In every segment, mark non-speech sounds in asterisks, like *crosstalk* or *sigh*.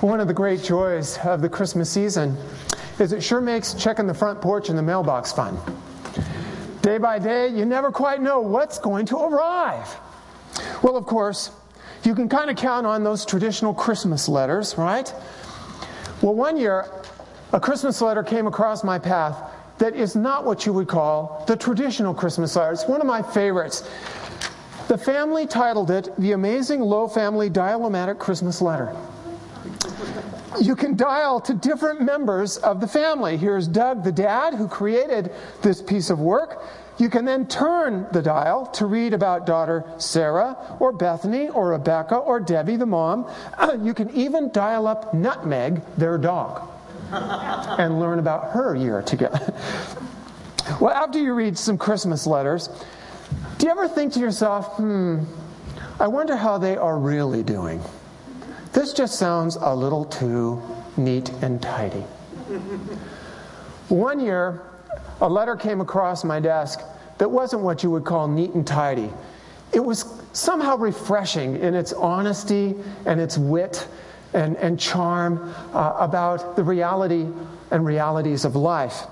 One of the great joys of the Christmas season is it sure makes checking the front porch and the mailbox fun. Day by day, you never quite know what's going to arrive. Well, of course, you can kind of count on those traditional Christmas letters, right? Well, one year, a Christmas letter came across my path that is not what you would call the traditional Christmas letter. It's one of my favorites. The family titled it The Amazing Low Family Dial-O-Matic Christmas Letter. You can dial to different members of the family. Here's Doug, the dad, who created this piece of work. You can then turn the dial to read about daughter Sarah, or Bethany, or Rebecca, or Debbie, the mom. *clears throat* You can even dial up Nutmeg, their dog *laughs* and learn about her year together. *laughs* well, after you read some Christmas letters, do you ever think to yourself, hmm, I wonder how they are really doing? This just sounds a little too neat and tidy. One year, a letter came across my desk that wasn't what you would call neat and tidy. It was somehow refreshing in its honesty and its wit and, and charm uh, about the reality and realities of life.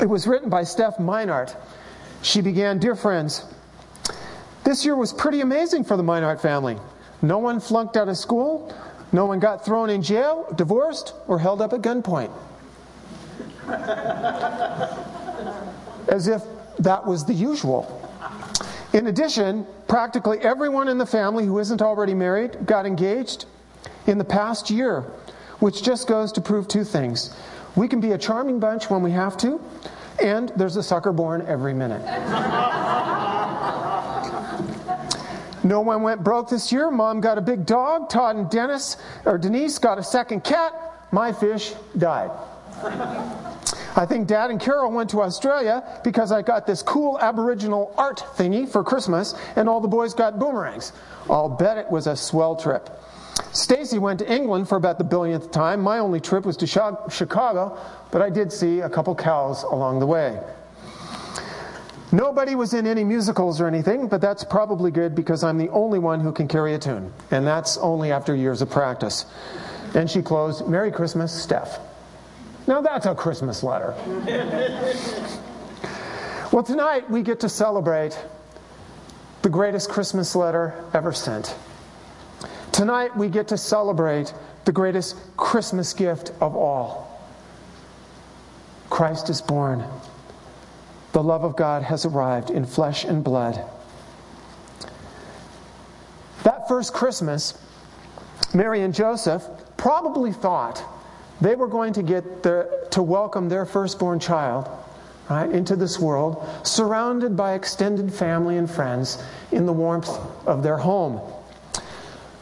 It was written by Steph Meinart. She began, Dear friends, this year was pretty amazing for the Meinart family. No one flunked out of school, no one got thrown in jail, divorced, or held up at gunpoint. *laughs* As if that was the usual. In addition, practically everyone in the family who isn't already married got engaged in the past year, which just goes to prove two things. We can be a charming bunch when we have to, and there's a sucker born every minute. *laughs* no one went broke this year. Mom got a big dog. Todd and Dennis or Denise got a second cat. My fish died. I think Dad and Carol went to Australia because I got this cool Aboriginal art thingy for Christmas, and all the boys got boomerangs. I'll bet it was a swell trip. Stacy went to England for about the billionth time. My only trip was to Chicago, but I did see a couple cows along the way. Nobody was in any musicals or anything, but that's probably good because I'm the only one who can carry a tune, and that's only after years of practice. And she closed, Merry Christmas, Steph. Now that's a Christmas letter. *laughs* well, tonight we get to celebrate the greatest Christmas letter ever sent. Tonight we get to celebrate the greatest Christmas gift of all. Christ is born. The love of God has arrived in flesh and blood. That first Christmas, Mary and Joseph probably thought they were going to get to welcome their firstborn child right, into this world, surrounded by extended family and friends in the warmth of their home.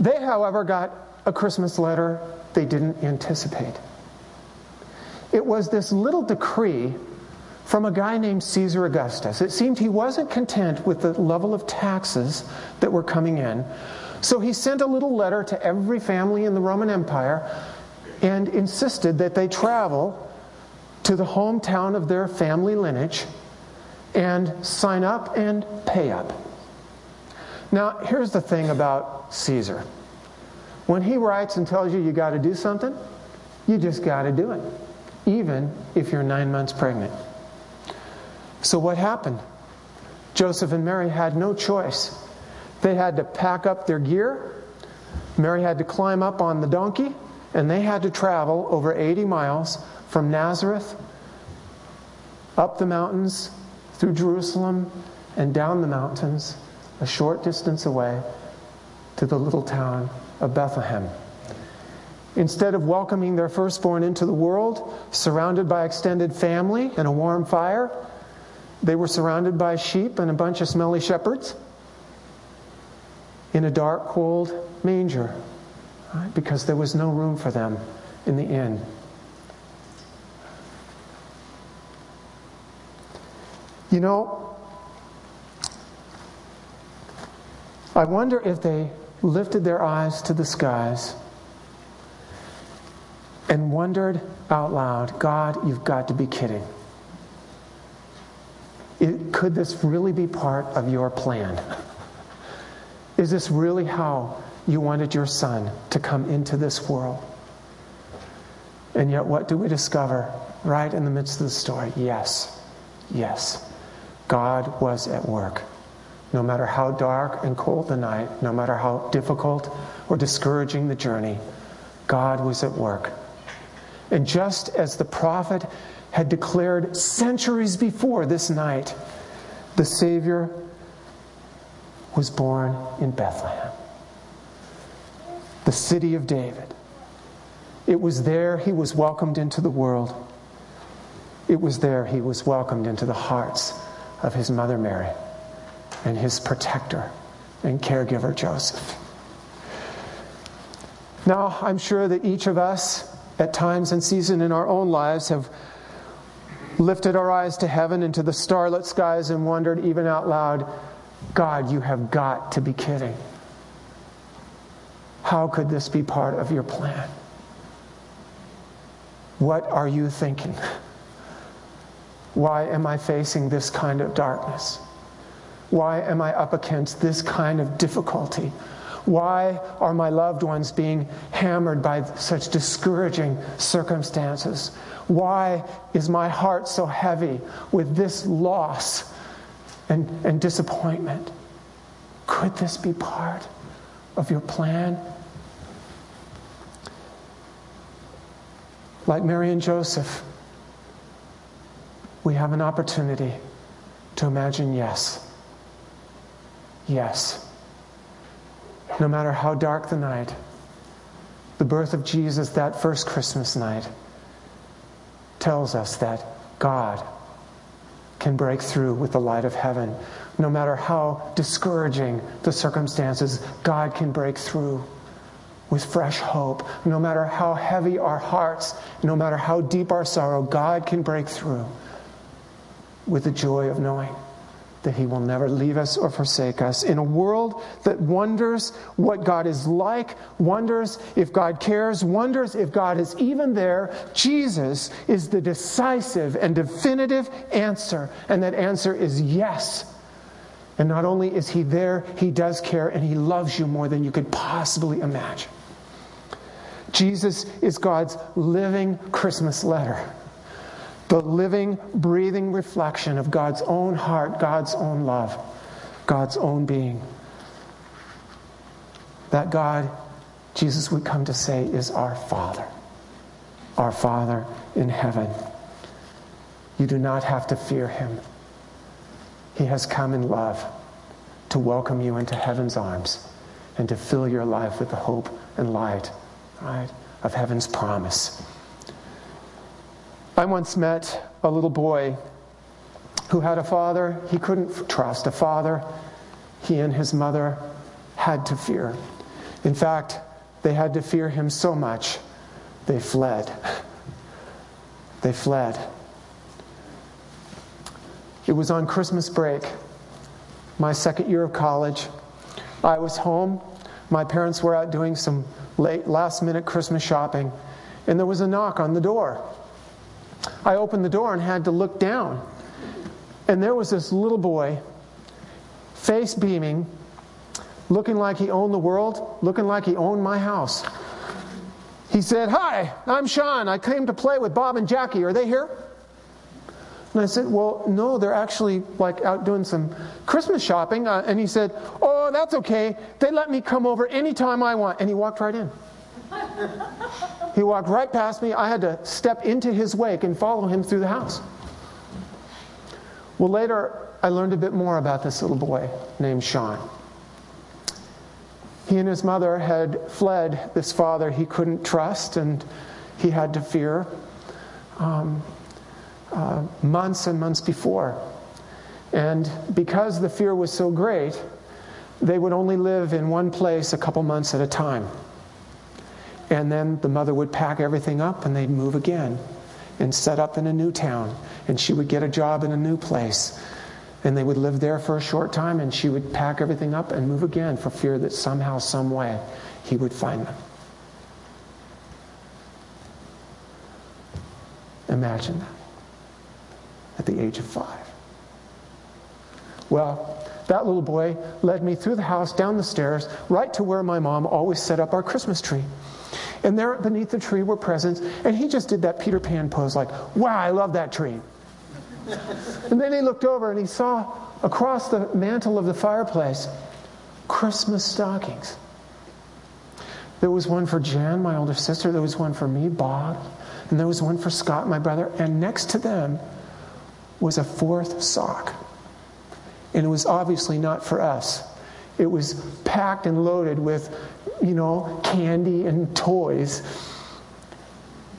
They, however, got a Christmas letter they didn't anticipate. It was this little decree from a guy named Caesar Augustus. It seemed he wasn't content with the level of taxes that were coming in. So he sent a little letter to every family in the Roman Empire and insisted that they travel to the hometown of their family lineage and sign up and pay up. Now, here's the thing about Caesar. When he writes and tells you you got to do something, you just got to do it, even if you're nine months pregnant. So, what happened? Joseph and Mary had no choice. They had to pack up their gear. Mary had to climb up on the donkey, and they had to travel over 80 miles from Nazareth up the mountains through Jerusalem and down the mountains a short distance away to the little town of Bethlehem. Instead of welcoming their firstborn into the world, surrounded by extended family and a warm fire, they were surrounded by sheep and a bunch of smelly shepherds in a dark, cold manger right? because there was no room for them in the inn. You know, I wonder if they lifted their eyes to the skies and wondered out loud, God, you've got to be kidding. It, could this really be part of your plan? Is this really how you wanted your son to come into this world? And yet, what do we discover right in the midst of the story? Yes, yes, God was at work. No matter how dark and cold the night, no matter how difficult or discouraging the journey, God was at work. And just as the prophet had declared centuries before this night, the Savior was born in Bethlehem, the city of David. It was there he was welcomed into the world. It was there he was welcomed into the hearts of his mother Mary and his protector and caregiver Joseph. Now, I'm sure that each of us, at times and season in our own lives, have lifted our eyes to heaven and to the starlit skies and wondered, even out loud, God, you have got to be kidding. How could this be part of your plan? What are you thinking? Why am I facing this kind of darkness? Why am I up against this kind of difficulty? Why are my loved ones being hammered by such discouraging circumstances? Why is my heart so heavy with this loss and, and disappointment? Could this be part of your plan? Like Mary and Joseph, we have an opportunity to imagine yes. Yes. No matter how dark the night, the birth of Jesus that first Christmas night tells us that God can break through with the light of heaven. No matter how discouraging the circumstances, God can break through with fresh hope. No matter how heavy our hearts, no matter how deep our sorrow, God can break through with the joy of knowing that He will never leave us or forsake us. In a world that wonders what God is like, wonders if God cares, wonders if God is even there, Jesus is the decisive and definitive answer. And that answer is yes. And not only is He there, He does care and He loves you more than you could possibly imagine. Jesus is God's living Christmas letter the living, breathing reflection of God's own heart, God's own love, God's own being. That God, Jesus would come to say, is our Father, our Father in heaven. You do not have to fear him. He has come in love to welcome you into heaven's arms and to fill your life with the hope and light right, of heaven's promise. I once met a little boy who had a father he couldn't trust, a father he and his mother had to fear. In fact, they had to fear him so much, they fled. *laughs* They fled. It was on Christmas break, my second year of college. I was home. My parents were out doing some late, last minute Christmas shopping, and there was a knock on the door. I opened the door and had to look down. And there was this little boy, face beaming, looking like he owned the world, looking like he owned my house. He said, Hi, I'm Sean. I came to play with Bob and Jackie. Are they here? And I said, Well, no, they're actually like out doing some Christmas shopping. Uh, and he said, Oh, that's okay. They let me come over anytime I want. And he walked right in. He walked right past me. I had to step into his wake and follow him through the house. Well, later, I learned a bit more about this little boy named Sean. He and his mother had fled this father he couldn't trust and he had to fear um, uh, months and months before. And because the fear was so great, they would only live in one place a couple months at a time. And then the mother would pack everything up and they'd move again and set up in a new town. And she would get a job in a new place. And they would live there for a short time and she would pack everything up and move again for fear that somehow, some way, he would find them. Imagine that at the age of five. Well, that little boy led me through the house, down the stairs, right to where my mom always set up our Christmas tree. And there beneath the tree were presents, and he just did that Peter Pan pose like, wow, I love that tree. *laughs* and then he looked over and he saw across the mantle of the fireplace Christmas stockings. There was one for Jan, my older sister, there was one for me, Bob, and there was one for Scott, my brother, and next to them was a fourth sock. And it was obviously not for us. It was packed and loaded with, you know, candy and toys.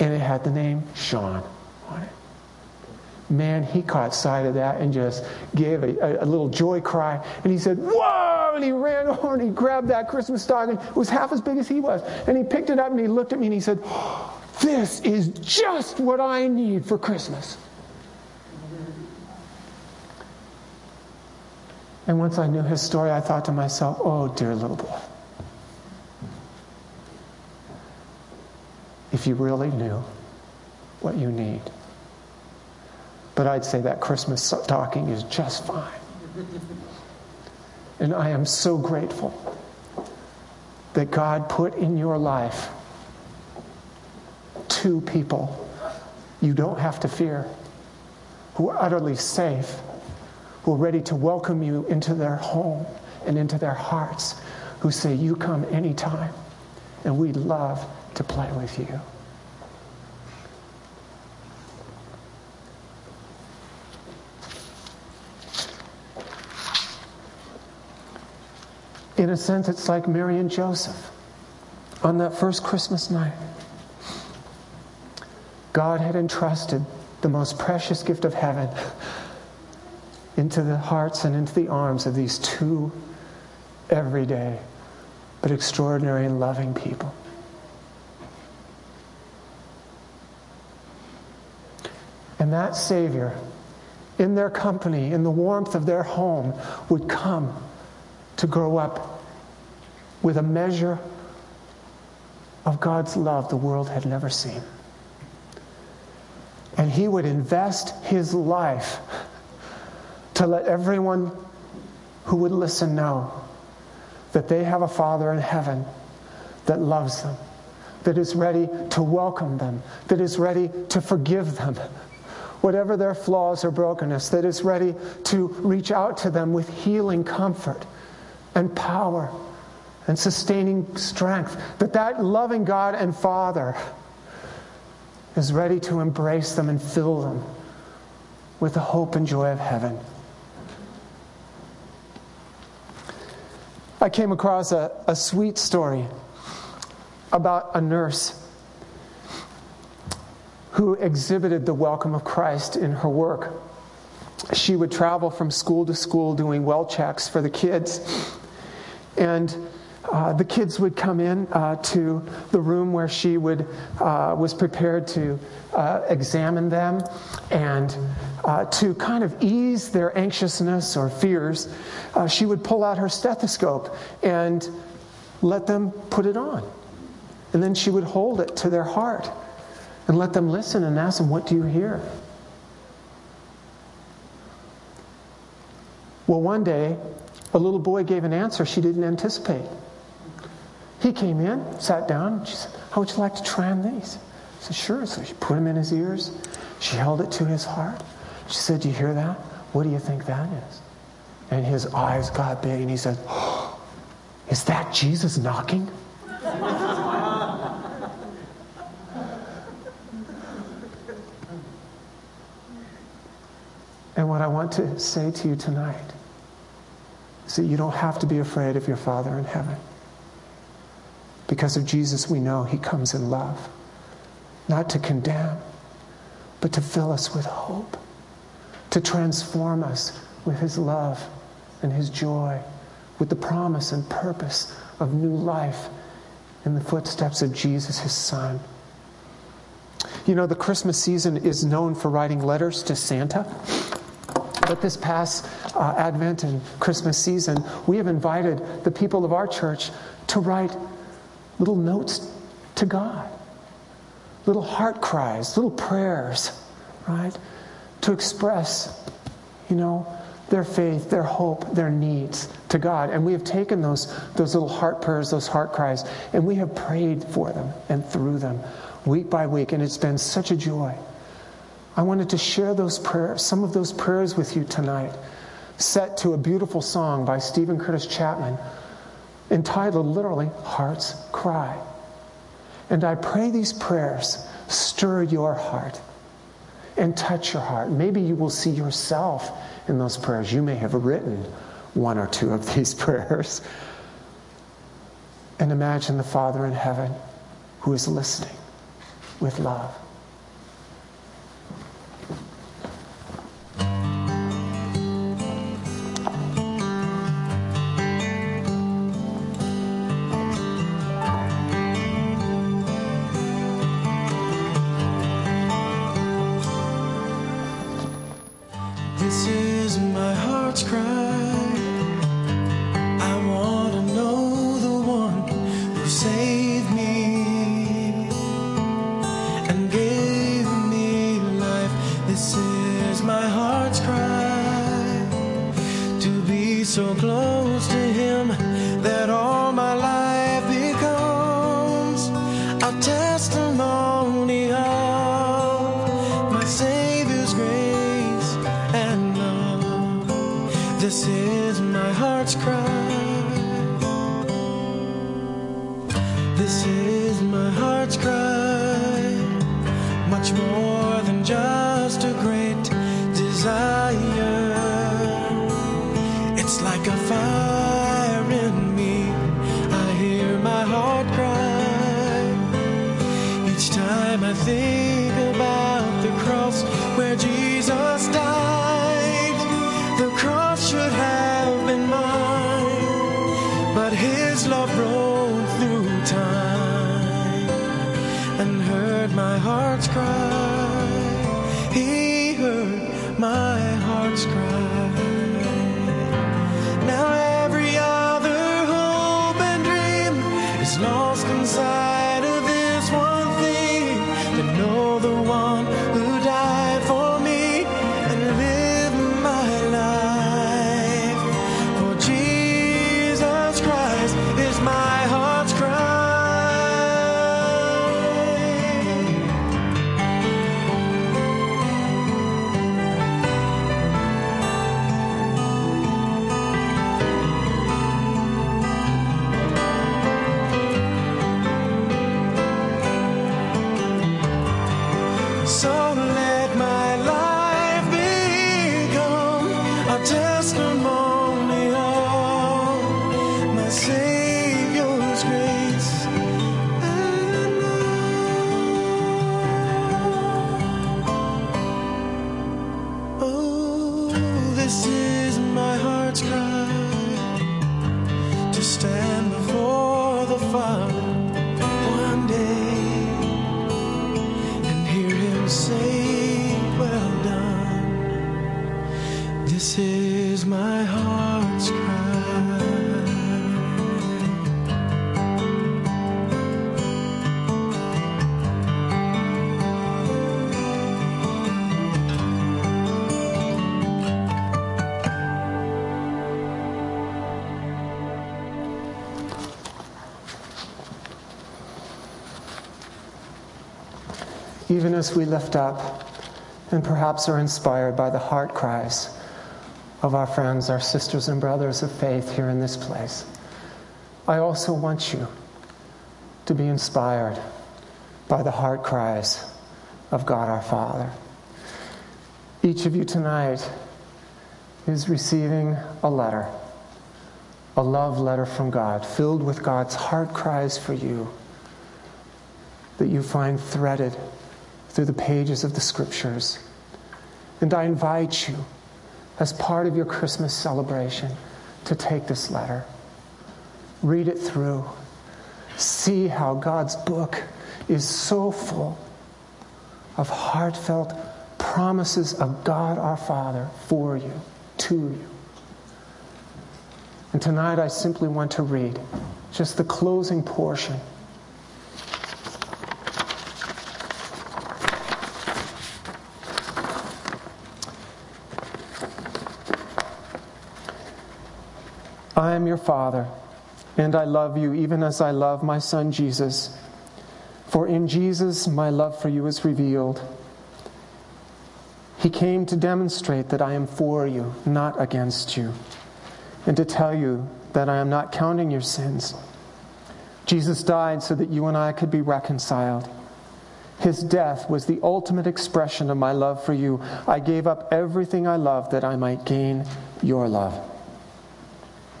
And it had the name Sean on it. Man, he caught sight of that and just gave a, a, a little joy cry. And he said, Whoa! And he ran *laughs* over and he grabbed that Christmas stocking. It was half as big as he was. And he picked it up and he looked at me and he said, This is just what I need for Christmas. And once I knew his story, I thought to myself, oh, dear little boy. If you really knew what you need. But I'd say that Christmas stocking is just fine. And I am so grateful that God put in your life two people you don't have to fear, who are utterly safe who are ready to welcome you into their home and into their hearts, who say, You come anytime, and we'd love to play with you. In a sense, it's like Mary and Joseph on that first Christmas night. God had entrusted the most precious gift of heaven into the hearts and into the arms of these two everyday but extraordinary and loving people. And that Savior, in their company, in the warmth of their home, would come to grow up with a measure of God's love the world had never seen. And he would invest his life to let everyone who would listen know that they have a Father in heaven that loves them, that is ready to welcome them, that is ready to forgive them, whatever their flaws or brokenness, that is ready to reach out to them with healing comfort and power and sustaining strength, that that loving God and Father is ready to embrace them and fill them with the hope and joy of heaven. I came across a, a sweet story about a nurse who exhibited the welcome of Christ in her work. She would travel from school to school doing well checks for the kids. And uh, the kids would come in uh, to the room where she would uh, was prepared to uh, examine them and uh, to kind of ease their anxiousness or fears uh, she would pull out her stethoscope and let them put it on and then she would hold it to their heart and let them listen and ask them what do you hear well one day a little boy gave an answer she didn't anticipate he came in, sat down. She said, How would you like to try on these? He said, Sure. So she put them in his ears. She held it to his heart. She said, Do you hear that? What do you think that is? And his eyes got big and he said, oh, *gasps* Is that Jesus knocking? *laughs* and what I want to say to you tonight is that you don't have to be afraid of your Father in heaven. Because of Jesus, we know He comes in love, not to condemn, but to fill us with hope, to transform us with His love and His joy, with the promise and purpose of new life in the footsteps of Jesus, His Son. You know, the Christmas season is known for writing letters to Santa. But this past uh, Advent and Christmas season, we have invited the people of our church to write little notes to God, little heart cries, little prayers, right? To express, you know, their faith, their hope, their needs to God. And we have taken those, those little heart prayers, those heart cries, and we have prayed for them and through them week by week. And it's been such a joy. I wanted to share those prayers, some of those prayers with you tonight, set to a beautiful song by Steven Curtis Chapman entitled literally Heart's Cry. And I pray these prayers stir your heart and touch your heart. Maybe you will see yourself in those prayers. You may have written one or two of *laughs* these prayers. And imagine the Father in heaven who is listening with love. Savior's grace and love. This is my heart's cry. heard my heart's cry. He heard my heart's cry. Even as we lift up and perhaps are inspired by the heart cries of our friends, our sisters and brothers of faith here in this place, I also want you to be inspired by the heart cries of God our Father. Each of you tonight is receiving a letter, a love letter from God, filled with God's heart cries for you that you find threaded through the pages of the scriptures. And I invite you, as part of your Christmas celebration, to take this letter, read it through, see how God's book is so full of heartfelt promises of God our Father for you, to you. And tonight I simply want to read just the closing portion am your Father, and I love you even as I love my Son Jesus. For in Jesus my love for you is revealed. He came to demonstrate that I am for you, not against you, and to tell you that I am not counting your sins. Jesus died so that you and I could be reconciled. His death was the ultimate expression of my love for you. I gave up everything I loved that I might gain your love.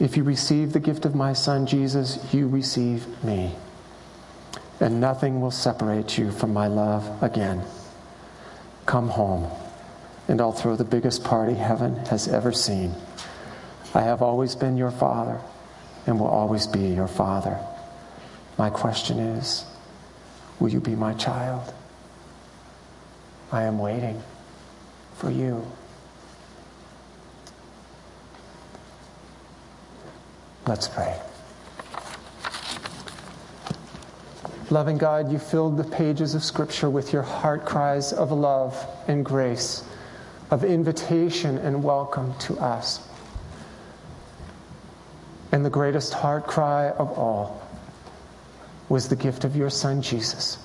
If you receive the gift of my Son Jesus, you receive me. And nothing will separate you from my love again. Come home, and I'll throw the biggest party heaven has ever seen. I have always been your father and will always be your father. My question is will you be my child? I am waiting for you. Let's pray. Loving God, you filled the pages of Scripture with your heart cries of love and grace, of invitation and welcome to us. And the greatest heart cry of all was the gift of your Son, Jesus.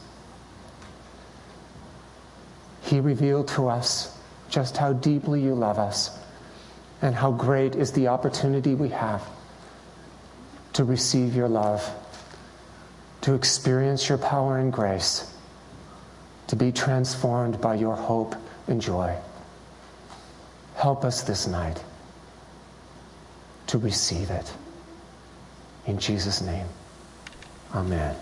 He revealed to us just how deeply you love us and how great is the opportunity we have to receive your love, to experience your power and grace, to be transformed by your hope and joy. Help us this night to receive it. In Jesus' name, amen.